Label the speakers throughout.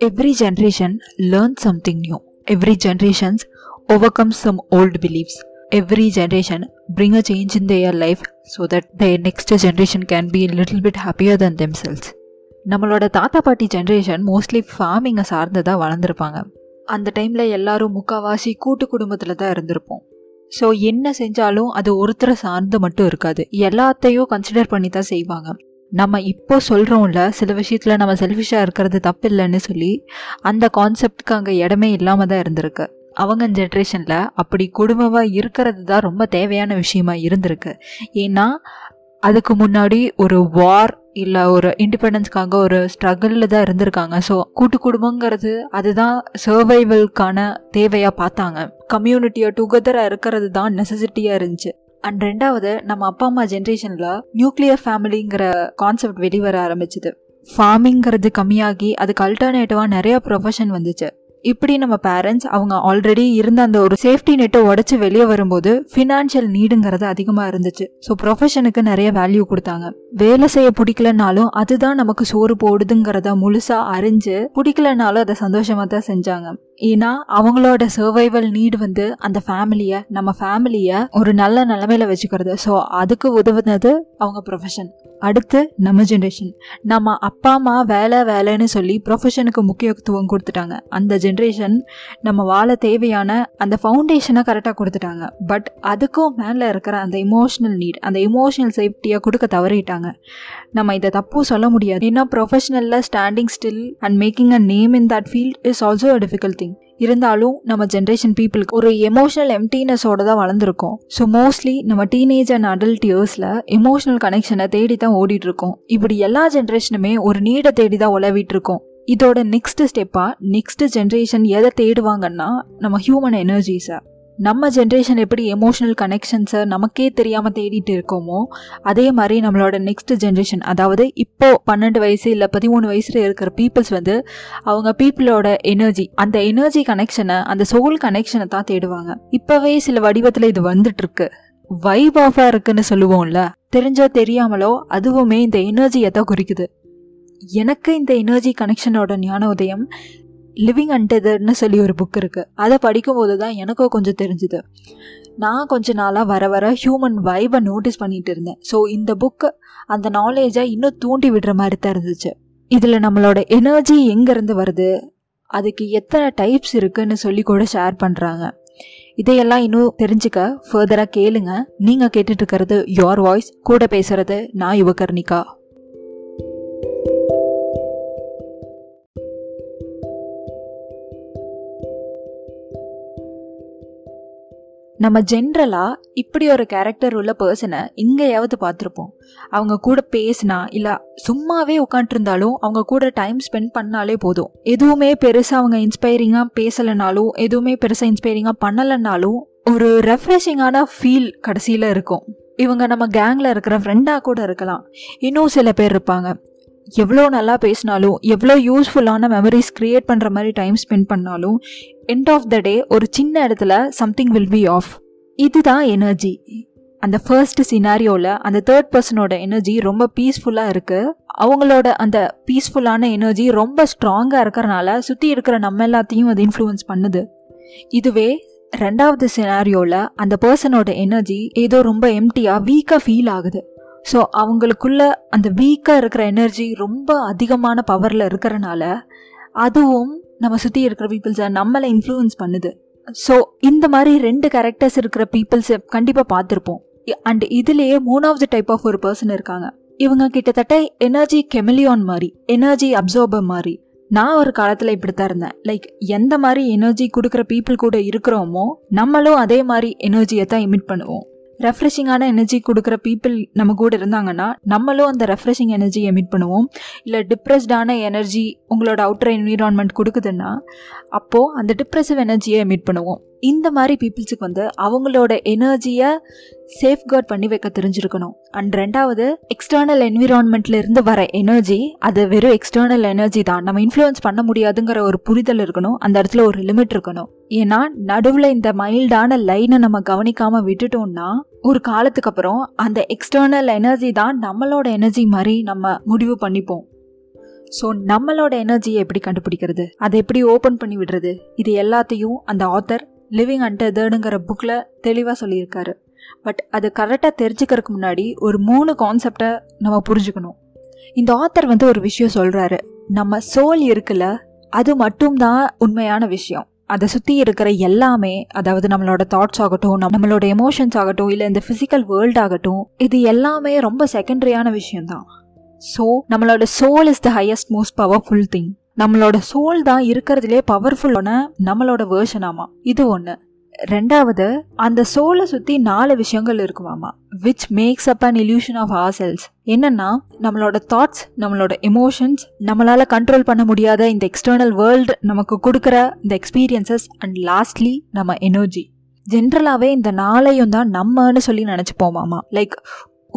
Speaker 1: Every generation learns something new. Every generations overcomes some old beliefs. Every generation bring a change in their life so that their next generation can be a little bit happier than themselves. நம்மளோட தாத்தா பாட்டி generation mostly ஃபார்மிங்கை சார்ந்து தான் வளர்ந்துருப்பாங்க அந்த டைமில் எல்லாரும் முக்கால்வாசி கூட்டு குடும்பத்தில் தான் இருந்திருப்போம் ஸோ என்ன செஞ்சாலும் அது ஒருத்தரை சார்ந்து மட்டும் இருக்காது எல்லாத்தையும் கன்சிடர் பண்ணி தான் செய்வாங்க நம்ம இப்போ சொல்கிறோம்ல சில விஷயத்தில் நம்ம செல்ஃபிஷாக இருக்கிறது தப்பு இல்லைன்னு சொல்லி அந்த கான்செப்டுக்கு அங்கே இடமே இல்லாமல் தான் இருந்திருக்கு. அவங்க ஜென்ரேஷனில் அப்படி குடும்பமாக இருக்கிறது தான் ரொம்ப தேவையான விஷயமா இருந்திருக்கு. ஏன்னா அதுக்கு முன்னாடி ஒரு வார் இல்லை ஒரு இண்டிபெண்டன்ஸ்க்காக ஒரு ஸ்ட்ரகிளில் தான் இருந்திருக்காங்க. ஸோ கூட்டு குடும்பங்கிறது அதுதான் சர்வைவல்கான தேவையாக பார்த்தாங்க. கம்யூனிட்டியாக டுகெதராக இருக்கிறது தான் நெசசிட்டியாக இருந்துச்சு. அண்ட் ரெண்டாவது நம்ம அப்பா அம்மா ஜென்ரேஷனில் நியூக்ளியர் ஃபேமிலிங்கிற கான்செப்ட் வெளிவர ஆரம்பிச்சுது. ஃபார்மிங்கிறது கம்மியாகி அதுக்கு அல்டர்னேட்டிவாக நிறைய ப்ரொஃபஷன் வந்துச்சு. இப்படி நம்ம பேரண்ட்ஸ் அவங்க ஆல்ரெடி இருந்த அந்த ஒரு சேஃப்டி நெட்டை உடச்சி வெளியே வரும்போது ஃபினான்ஷியல் நீடுங்கிறது அதிகமாக இருந்துச்சு. ஸோ ப்ரொஃபஷனுக்கு நிறைய வேல்யூ கொடுத்தாங்க. வேலை செய்ய பிடிக்கலனாலும் அதுதான் நமக்கு சோறு போடுதுங்கிறத முழுசாக அறிஞ்சு பிடிக்கலனாலும் அதை சந்தோஷமாக தான் செஞ்சாங்க. ஏன்னா அவங்களோட சர்வைவல் நீடு வந்து அந்த ஃபேமிலியை நம்ம ஃபேமிலியை ஒரு நல்ல நிலமையில வச்சுக்கிறது. ஸோ அதுக்கு உதவுனது அவங்க ப்ரொஃபஷன் அடுத்து நம்ம ஜென்ரேஷன் நம்ம அப்பா அம்மா வேலை வேலைன்னு சொல்லி ப்ரொஃபஷனுக்கு முக்கியத்துவம் கொடுத்துட்டாங்க. அந்த ஜென்ரேஷன் நம்ம வாழ தேவையான அந்த ஃபவுண்டேஷனை கரெக்டாக கொடுத்துட்டாங்க. பட் அதுக்கும் மேலே இருக்கிற அந்த இமோஷனல் நீட் அந்த இமோஷனல் சேஃப்டியை கொடுக்க தவறிட்டாங்க. நம்ம இதை தப்பு சொல்ல முடியாது. ஏன்னா ப்ரொஃபஷனலில் standing still and making a name in that field is also a difficult thing இருந்தாலும் நம்ம ஜென்ரேஷன் பீப்புளுக்கு ஒரு எமோஷனல் எம்டினஸோட தான் வளர்ந்துருக்கோம். ஸோ மோஸ்ட்லி நம்ம டீனேஜ் அண்ட் அடல்ட் இயர்ஸில் எமோஷனல் கனெக்ஷனை தேடி தான் ஓடிட்டு இருக்கோம் இப்படி எல்லா ஜென்ரேஷனுமே ஒரு நீடை தேடி தான் உழவிட்டு இருக்கோம் இதோட நெக்ஸ்ட் ஸ்டெப்பாக நெக்ஸ்ட் ஜென்ரேஷன் எதை தேடுவாங்கன்னா நம்ம ஹியூமன் எனர்ஜிஸை நம்ம ஜென்ரேஷன் எப்படி எமோஷனல் கனெக்ஷன்ஸை நமக்கே தெரியாமல் தேடிட்டு இருக்கோமோ அதே மாதிரி நம்மளோட நெக்ஸ்ட் ஜென்ரேஷன் அதாவது இப்போது பன்னெண்டு வயசு இல்லை பதிமூணு வயசில் இருக்கிற பீப்புள்ஸ் வந்து அவங்க பீப்புளோட எனர்ஜி அந்த எனர்ஜி கனெக்ஷனை அந்த சோல் கனெக்ஷனை தான் தேடுவாங்க. இப்போவே சில வடிவத்தில் இது வந்துட்டுருக்கு. வைப் ஆஃபாக இருக்குன்னு சொல்லுவோம்ல தெரிஞ்சோ தெரியாமலோ அதுவுமே இந்த எனர்ஜியை தான் குறிக்குது. எனக்கு இந்த எனர்ஜி கனெக்ஷனோட ஞான உதயம் லிவிங் அண்டதர்னு சொல்லி ஒரு புக் இருக்குது அதை படிக்கும்போது தான் எனக்கும் கொஞ்சம் தெரிஞ்சுது. நான் கொஞ்ச நாளாக வர வர ஹியூமன் வைபை நோட்டீஸ் பண்ணிட்டு இருந்தேன். ஸோ இந்த புக்கு அந்த நாலேஜை இன்னும் தூண்டி விடுற மாதிரி தான் இருந்துச்சு. இதில் நம்மளோட எனர்ஜி எங்கேருந்து வருது? அதுக்கு எத்தனை டைப்ஸ் இருக்குன்னு சொல்லி கூட ஷேர் பண்ணுறாங்க இதையெல்லாம் இன்னும் தெரிஞ்சுக்க ஃபர்தராக கேளுங்க. நீங்கள் கேட்டுட்ருக்கிறது யோர் வாய்ஸ் கூட பேசுகிறது நான் யுவகர்ணிகா. நம்ம ஜென்ரலாக இப்படி ஒரு கேரக்டர் உள்ள பர்சனை இங்கேயாவது பார்த்துருப்போம். அவங்க கூட பேசினா இல்லை சும்மாவே உட்காண்ட்ருந்தாலும் அவங்க கூட டைம் ஸ்பெண்ட் பண்ணாலே போதும். எதுவுமே பெருசாக அவங்க இன்ஸ்பைரிங்காக பேசலைனாலும் எதுவுமே பெருசாக இன்ஸ்பைரிங்காக பண்ணலைனாலும் ஒரு ரெஃப்ரெஷிங்கான ஃபீல் கடைசியில் இருக்கும். இவங்க நம்ம கேங்கில் இருக்கிற ஃப்ரெண்டாக கூட இருக்கலாம். இன்னும் சில பேர் இருப்பாங்க. எவ்வளோ நல்லா பேசினாலும் எவ்வளோ யூஸ்ஃபுல்லான மெமரிஸ் க்ரியேட் பண்ணுற மாதிரி டைம் ஸ்பெண்ட் பண்ணாலும் எண்ட் ஆஃப் த டே ஒரு சின்ன இடத்துல சம்திங் வில் பி ஆஃப் இதுதான் எனர்ஜி அந்த ஃபர்ஸ்ட் சினாரியோவில் அந்த தேர்ட் பர்சனோட எனர்ஜி ரொம்ப பீஸ்ஃபுல்லாக இருக்குது அவங்களோட அந்த பீஸ்ஃபுல்லான எனர்ஜி ரொம்ப ஸ்ட்ராங்காக இருக்கிறனால சுற்றி இருக்கிற நம்ம எல்லாத்தையும் அது இன்ஃப்ளூயன்ஸ் பண்ணுது. இதுவே ரெண்டாவது சினாரியோவில் அந்த பர்சனோட எனர்ஜி ஏதோ ரொம்ப எம்டியாக வீக்காக ஃபீல் ஆகுது. ஸோ அவங்களுக்குள்ள அந்த வீக்காக இருக்கிற எனர்ஜி ரொம்ப அதிகமான பவரில் இருக்கிறனால அதுவும் நம்ம சுற்றி இருக்கிற பீப்புள்ஸை நம்மளை இன்ஃப்ளூயன்ஸ் பண்ணுது. ஸோ இந்த மாதிரி ரெண்டு கேரக்டர்ஸ் இருக்கிற பீப்புள்ஸை கண்டிப்பாக பார்த்துருப்போம். அண்ட் இதுலேயே மூணாவது டைப் ஆஃப் ஒரு பர்சன் இருக்காங்க. இவங்க கிட்டத்தட்ட எனர்ஜி கெமிலியான் மாதிரி எனர்ஜி அப்சர்பர் மாதிரி. நான் ஒரு காலத்தில் இப்படி தான் இருந்தேன். லைக் எந்த மாதிரி எனர்ஜி கொடுக்குற பீப்புள் கூட இருக்கிறோமோ நம்மளும் அதே மாதிரி எனர்ஜியை தான் இமிட் பண்ணுவோம். ரெஃப்ரெஷிங்கான எனர்ஜி கொடுக்குற பீப்புள் நம்ம கூட இருந்தாங்கன்னா நம்மளும் அந்த ரெஃப்ரெஷிங் எனர்ஜி எமிட் பண்ணுவோம். இல்லை டிப்ரெஸ்டான எனர்ஜி உங்களோட அவுட்டர் என்விரான்மெண்ட் கொடுக்குதுன்னா அப்போது அந்த டிப்ரெசிவ் எனர்ஜியை எமிட் பண்ணுவோம். இந்த மாதிரி பீப்புள்ஸுக்கு வந்து அவங்களோட எனர்ஜியை சேஃப்கார்ட் பண்ணி வைக்க தெரிஞ்சிருக்கணும். அண்ட் ரெண்டாவது எக்ஸ்டர்னல் என்விரான்மெண்ட்ல இருந்து வர எனர்ஜி அது வெறும் எக்ஸ்டர்னல் எனர்ஜி தான். நம்ம இன்ஃப்ளூயன்ஸ் பண்ண முடியாதுங்கிற ஒரு புரிதல் இருக்கணும். அந்த இடத்துல ஒரு லிமிட் இருக்கணும். ஏன்னா நடுவில் இந்த மைல்டான லைனை நம்ம கவனிக்காமல் விட்டுட்டோம்னா ஒரு காலத்துக்கு அப்புறம் அந்த எக்ஸ்டர்னல் எனர்ஜி தான் நம்மளோட எனர்ஜி மாதிரி நம்ம முடிவு பண்ணிப்போம். ஸோ நம்மளோட எனர்ஜியை எப்படி கண்டுபிடிக்கிறது? அதை எப்படி ஓப்பன் பண்ணி விடுறது? இது எல்லாத்தையும் அந்த ஆத்தர் லிவிங் அண்டர்தர்டுங்கிற புக்கில் தெளிவாக சொல்லியிருக்காரு. பட் அது கரெக்டாக தெரிஞ்சுக்கிறதுக்கு முன்னாடி ஒரு மூணு கான்செப்டை நம்ம புரிஞ்சுக்கணும். இந்த ஆத்தர் வந்து ஒரு விஷயம் சொல்கிறாரு நம்ம சோல் இருக்குல்ல அது மட்டும்தான் உண்மையான விஷயம். அதை சுற்றி இருக்கிற எல்லாமே அதாவது நம்மளோட தாட்ஸ் ஆகட்டும் நம்மளோட எமோஷன்ஸ் ஆகட்டும் இல்லை இந்த ஃபிசிக்கல் வேர்ல்ட் ஆகட்டும் இது எல்லாமே ரொம்ப செகண்டரியான விஷயம்தான். ஸோ நம்மளோட soul is the highest most powerful thing நம்மளோட சோல் தான் இருக்கிறதுலே பவர்ஃபுல்லான நம்மளோட வேர்ஷன் ஆமாம் இது ஒன்று ரெண்டாவது அந்த சோலை சுற்றி நாலு விஷயங்கள் இருக்குமாமா which makes up an illusion of ourselves என்னன்னா நம்மளோட தாட்ஸ் நம்மளோட எமோஷன்ஸ் நம்மளால் கண்ட்ரோல் பண்ண முடியாத இந்த எக்ஸ்டர்னல் வேர்ல்டு நமக்கு கொடுக்குற இந்த எக்ஸ்பீரியன்சஸ் அண்ட் லாஸ்ட்லி நம்ம எனர்ஜி ஜென்ரலாகவே இந்த நாளையும் தான் நம்மன்னு சொல்லி நினச்சிப்போமாமா லைக்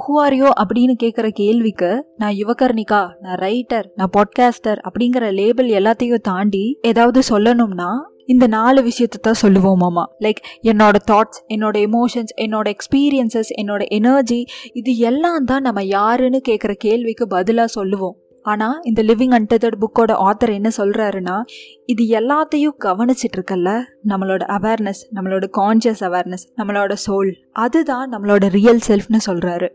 Speaker 1: ஹூ ஆர் அப்படின்னு கேட்குற கேள்விக்கு நான் யுவகர்ணிகா நான் ரைட்டர் நான் பாட்காஸ்டர் அப்படிங்கிற லேபிள் எல்லாத்தையும் தாண்டி ஏதாவது சொல்லணும்னா இந்த நாலு விஷயத்தை தான் சொல்லுவோமாமா லைக் என்னோட தாட்ஸ் என்னோட எமோஷன்ஸ் என்னோட எக்ஸ்பீரியன்சஸ் என்னோட எனர்ஜி இது எல்லாம் தான் நம்ம யாருன்னு கேட்குற கேள்விக்கு பதிலாக சொல்லுவோம். ஆனால் இந்த லிவிங் அன்டதர்ட் புக்கோட ஆத்தர் என்ன சொல்கிறாருன்னா இது எல்லாத்தையும் கவனிச்சிட்டு இருக்கல்ல நம்மளோட அவேர்னஸ் நம்மளோட கான்ஷியஸ் அவேர்னஸ் நம்மளோட சோல் அதுதான் நம்மளோட ரியல் செல்ஃப்னு சொல்கிறாரு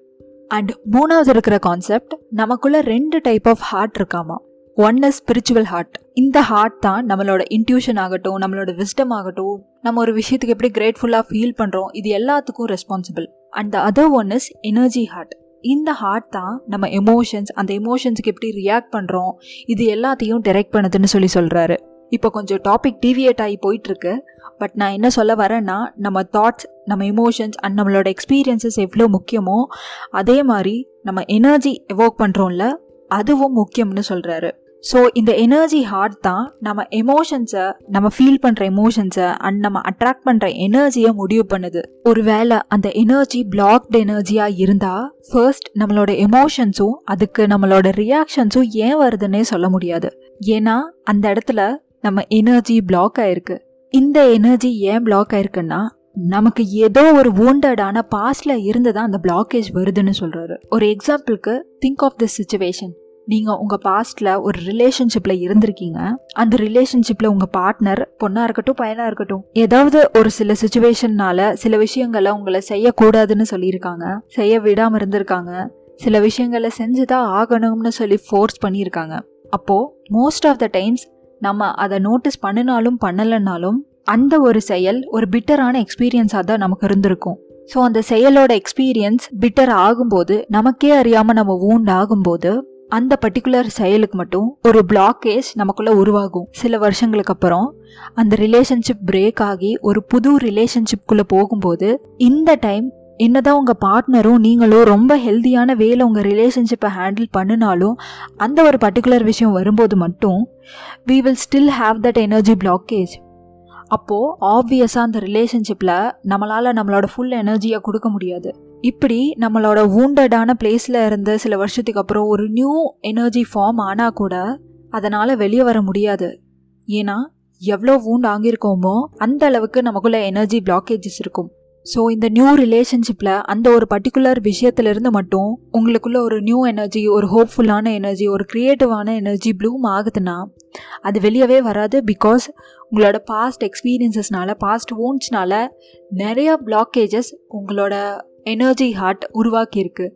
Speaker 1: அண்ட் மூணாவது இருக்கிற கான்செப்ட் நமக்குள்ள ரெண்டு டைப் ஆஃப் ஹார்ட் இருக்காமா? ஒன் இஸ் ஸ்பிரிச்சுவல் ஹார்ட் இந்த ஹார்ட் தான் நம்மளோட இன்ட்யூஷன் ஆகட்டும் நம்மளோட விஸ்டம் ஆகட்டும் நம்ம ஒரு விஷயத்துக்கு எப்படி கிரேட்ஃபுல்லாக ஃபீல் பண்ணுறோம் இது எல்லாத்துக்கும் responsible and the other one is energy heart இந்த ஹார்ட் தான் நம்ம எமோஷன்ஸ் அந்த எமோஷன்ஸுக்கு எப்படி ரியாக்ட் பண்ணுறோம் இது எல்லாத்தையும் டிரெக்ட் பண்ணுதுன்னு சொல்லி சொல்கிறாரு இப்போ கொஞ்சம் டாபிக் டிவியேட் ஆகி போயிட்டுருக்கு. பட் நான் என்ன சொல்ல வரேன்னா நம்ம தாட்ஸ் நம்ம எமோஷன்ஸ் அண்ட் நம்மளோட எக்ஸ்பீரியன்சஸ் எவ்வளோ முக்கியமோ அதே மாதிரி நம்ம எனர்ஜி எவோக் பண்ணுறோம்ல அதுவும் முக்கியம்னு சொல்கிறாரு ஸோ இந்த எனர்ஜி ஹார்ட் தான் நம்ம எமோஷன்ஸை நம்ம ஃபீல் பண்ணுற எமோஷன்ஸை அண்ட் நம்ம அட்ராக்ட் பண்ணுற எனர்ஜியை முடிவு பண்ணுது. ஒருவேளை அந்த எனர்ஜி பிளாக்டு எனர்ஜியாக இருந்தால் ஃபர்ஸ்ட் நம்மளோட எமோஷன்ஸும் அதுக்கு நம்மளோட ரியாக்ஷன்ஸும் ஏன் வருதுன்னே சொல்ல முடியாது. ஏன்னா அந்த இடத்துல நம்ம எனர்ஜி பிளாக் ஆயிருக்கு. இந்த எனர்ஜி ஏன் பிளாக் ஆயிருக்குன்னா நமக்கு ஏதோ ஒரு wounded-ஆன பாஸ்ட்ல இருந்து தான் அந்த பிளாக்கேஜ் வருதுன்னு சொல்றாரு. ஒரு எக்ஸாம்பிளுக்கு திங்க் ஆஃப் திஸ் சுச்சுவேஷன் நீங்கள் உங்கள் பாஸ்ட்டில் ஒரு ரிலேஷன்ஷிப்பில் இருந்திருக்கீங்க. அந்த ரிலேஷன்ஷிப்பில் உங்கள் பார்ட்னர் பொண்ணாக இருக்கட்டும் பையனாக இருக்கட்டும் ஏதாவது ஒரு சில சுச்சுவேஷன்னால சில விஷயங்களை உங்களை செய்யக்கூடாதுன்னு சொல்லியிருக்காங்க. செய்ய விடாமல் இருந்திருக்காங்க. சில விஷயங்களை செஞ்சுதான் ஆகணும்னு சொல்லி ஃபோர்ஸ் பண்ணியிருக்காங்க. அப்போது மோஸ்ட் ஆஃப் த டைம்ஸ் நம்ம அதை நோட்டீஸ் பண்ணினாலும் பண்ணலைன்னாலும் அந்த ஒரு செயல் ஒரு பிட்டரான எக்ஸ்பீரியன்ஸாக தான் நமக்கு இருந்திருக்கும். ஸோ அந்த செயலோட எக்ஸ்பீரியன்ஸ் பிட்டர் ஆகும்போது நமக்கே அறியாமல் நம்ம வூண்ட் ஆகும்போது அந்த பர்டிகுலர் செயலுக்கு மட்டும் ஒரு பிளாக்கேஜ் நமக்குள்ள உருவாகும். சில வருஷங்களுக்கு அப்புறம் அந்த ரிலேஷன்ஷிப் பிரேக் ஆகி ஒரு புது ரிலேஷன்ஷிப்குள்ளே போகும்போது இந்த டைம் என்னதான் உங்கள் பார்ட்னரும் நீங்களும் ரொம்ப ஹெல்தியான வேல உங்கள் ரிலேஷன்ஷிப்பை ஹேண்டில் பண்ணினாலும் அந்த ஒரு பர்டிகுலர் விஷயம் வரும்போது மட்டும் we will still have that energy blockage அப்போது ஆப்வியஸாக அந்த ரிலேஷன்ஷிப்பில் நம்மளால் நம்மளோட ஃபுல் எனர்ஜியை கொடுக்க முடியாது. இப்படி நம்மளோட வூண்டடான பிளேஸில் இருந்த சில வருஷத்துக்கு அப்புறம் ஒரு நியூ எனர்ஜி ஃபார்ம் ஆனால் கூட அதனால் வெளியே வர முடியாது. ஏன்னா எவ்வளோ வூண்ட் ஆகியிருக்கோமோ அந்த அளவுக்கு நமக்குள்ள எனர்ஜி பிளாக்கேஜஸ் இருக்கும். ஸோ இந்த நியூ ரிலேஷன்ஷிப்பில் அந்த ஒரு பர்டிகுலர் விஷயத்துலேருந்து மட்டும் உங்களுக்குள்ள ஒரு நியூ எனர்ஜி ஒரு ஹோப்ஃபுல்லான எனர்ஜி ஒரு க்ரியேட்டிவான எனர்ஜி ப்ளூம் ஆகுதுன்னா அது வெளியவே வராது பிகாஸ் உங்களோட பாஸ்ட் எக்ஸ்பீரியன்சஸ்னால பாஸ்ட் woundsனால நிறையா பிளாக்கேஜஸ் உங்களோட எனர்ஜி ஹார்ட் உருவாக்கியிருக்கு.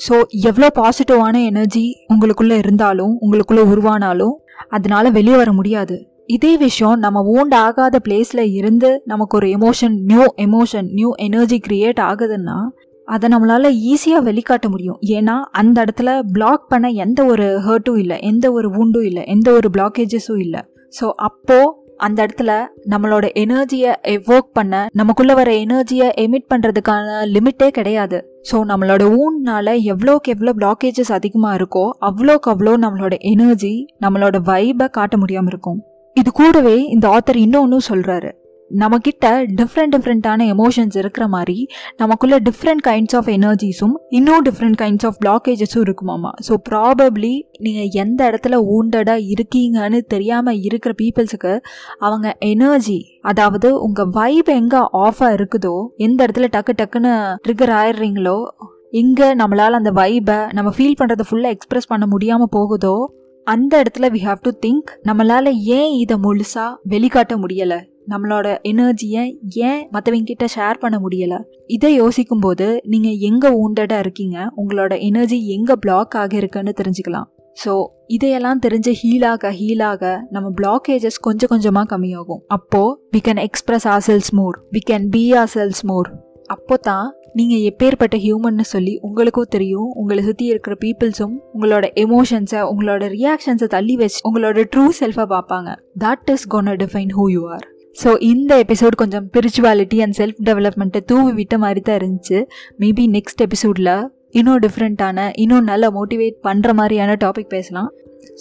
Speaker 1: ஸோ எவ்வளோ பாசிட்டிவான எனர்ஜி உங்களுக்குள்ளே இருந்தாலும் உங்களுக்குள்ளே உருவானாலும் அதனால வெளியே வர முடியாது. இதே விஷயம் நம்ம ஓண்ட் ஆகாத பிளேஸில் இருந்து நமக்கு ஒரு emotion new emotion new energy create ஆகுதுன்னா அதை நம்மளால் ஈஸியாக வெளிக்காட்ட முடியும். ஏன்னா அந்த இடத்துல பிளாக் பண்ண எந்த ஒரு ஹர்ட்டும் இல்லை எந்த ஒரு wound-ம் இல்லை எந்த ஒரு பிளாக்கேஜஸும் இல்லை. ஸோ அப்போது அந்த இடத்துல நம்மளோட எனர்ஜியை எவோக் பண்ண நமக்குள்ள வர எனர்ஜியை எமிட் பண்ணுறதுக்கான லிமிட்டே கிடையாது. ஸோ நம்மளோட ஊன்னால எவ்வளோக்கு எவ்வளோ பிளாக்கேஜஸ் அதிகமாக இருக்கோ அவ்வளோக்கு அவ்வளோ நம்மளோட எனர்ஜி நம்மளோட வைபை காட்ட முடியாமல் இருக்கும். இது கூடவே இந்த ஆத்தர் இன்னொன்னும் சொல்கிறாரு நம்மக்கிட்ட டிஃப்ரெண்ட் டிஃப்ரெண்ட்டான எமோஷன்ஸ் இருக்கிற மாதிரி நமக்குள்ள டிஃப்ரெண்ட் கைண்ட்ஸ் ஆஃப் எனர்ஜிஸும் இன்னும் டிஃப்ரெண்ட் கைண்ட்ஸ் ஆஃப் பிளாக்கேஜஸும் இருக்குமாமா ஸோ ப்ராபப்ளி நீங்கள் எந்த இடத்துல ஊண்டடாக இருக்கீங்கன்னு தெரியாமல் இருக்கிற பீப்புள்ஸுக்கு அவங்க எனர்ஜி அதாவது உங்கள் வைப் எங்கே ஆஃபாக இருக்குதோ எந்த இடத்துல டக்கு டக்குன்னு ட்ரிகர் ஆயிடுறீங்களோ எங்கே நம்மளால் அந்த வைபை நம்ம ஃபீல் பண்ணுறதை ஃபுல்லாக எக்ஸ்ப்ரெஸ் பண்ண முடியாமல் போகுதோ அந்த இடத்துல வி ஹாவ் டு திங்க் நம்மளால் ஏன் இதை முழுசாக வெளிக்காட்ட முடியலை? நம்மளோட எனர்ஜியை ஏன் மற்றவங்க கிட்ட ஷேர் பண்ண முடியலை? இதை யோசிக்கும் போது நீங்கள் எங்கே ஊண்டடாக இருக்கீங்க? உங்களோட எனர்ஜி எங்கே பிளாக் ஆகியிருக்குன்னு தெரிஞ்சுக்கலாம். ஸோ இதையெல்லாம் தெரிஞ்சு ஹீலாக ஹீலாக நம்ம பிளாக்கேஜஸ் கொஞ்சம் கொஞ்சமாக கம்மியாகும். அப்போது we can express ourselves more we can be ourselves more அப்போ தான் நீங்கள் எப்பேற்பட்ட ஹியூமன்னு சொல்லி உங்களுக்கும் தெரியும். உங்களை சுற்றி இருக்கிற பீப்புள்ஸும் உங்களோட எமோஷன்ஸை உங்களோட ரியாக்ஷன்ஸை தள்ளி வச்சு உங்களோட ட்ரூ செல்ஃபை பார்ப்பாங்க. That is gonna define who you are so இந்த எபிசோட் கொஞ்சம் ஸ்பிரிச்சுவாலிட்டி அண்ட் செல்ஃப் டெவலப்மெண்ட்டை தூவி விட்ட மாதிரி தான் இருந்துச்சு. மேபி நெக்ஸ்ட் எபிசோடில் இன்னும் டிஃப்ரெண்ட்டான இன்னும் நல்லா மோட்டிவேட் பண்ணுற மாதிரியான டாபிக் பேசலாம்.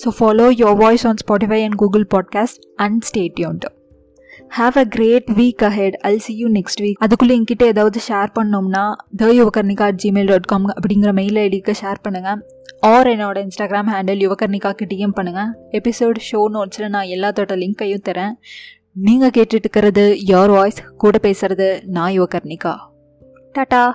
Speaker 1: So follow your voice on Spotify and Google podcast and stay tuned have a great week ahead I'll see you next week அதுக்குள்ளே என்கிட்ட ஏதாவது ஷேர் பண்ணோம்னா the Yuvakarnika at Gmail dot com அப்படிங்கிற mail ஐடிக்கு share பண்ணுங்கள் or என்னோட Instagram handle யுவகர்ணிகாக்கு DM பண்ணுங்கள் எபிசோட் ஷோ நோட்ஸில் நான் எல்லாத்தோட லிங்க்கையும் தரேன். நீங்கள் கேட்டுட்டு இருக்கிறது யோர் வாய்ஸ் கூட பேசுறது நான் யுவகர்ணிகா. டாட்டா.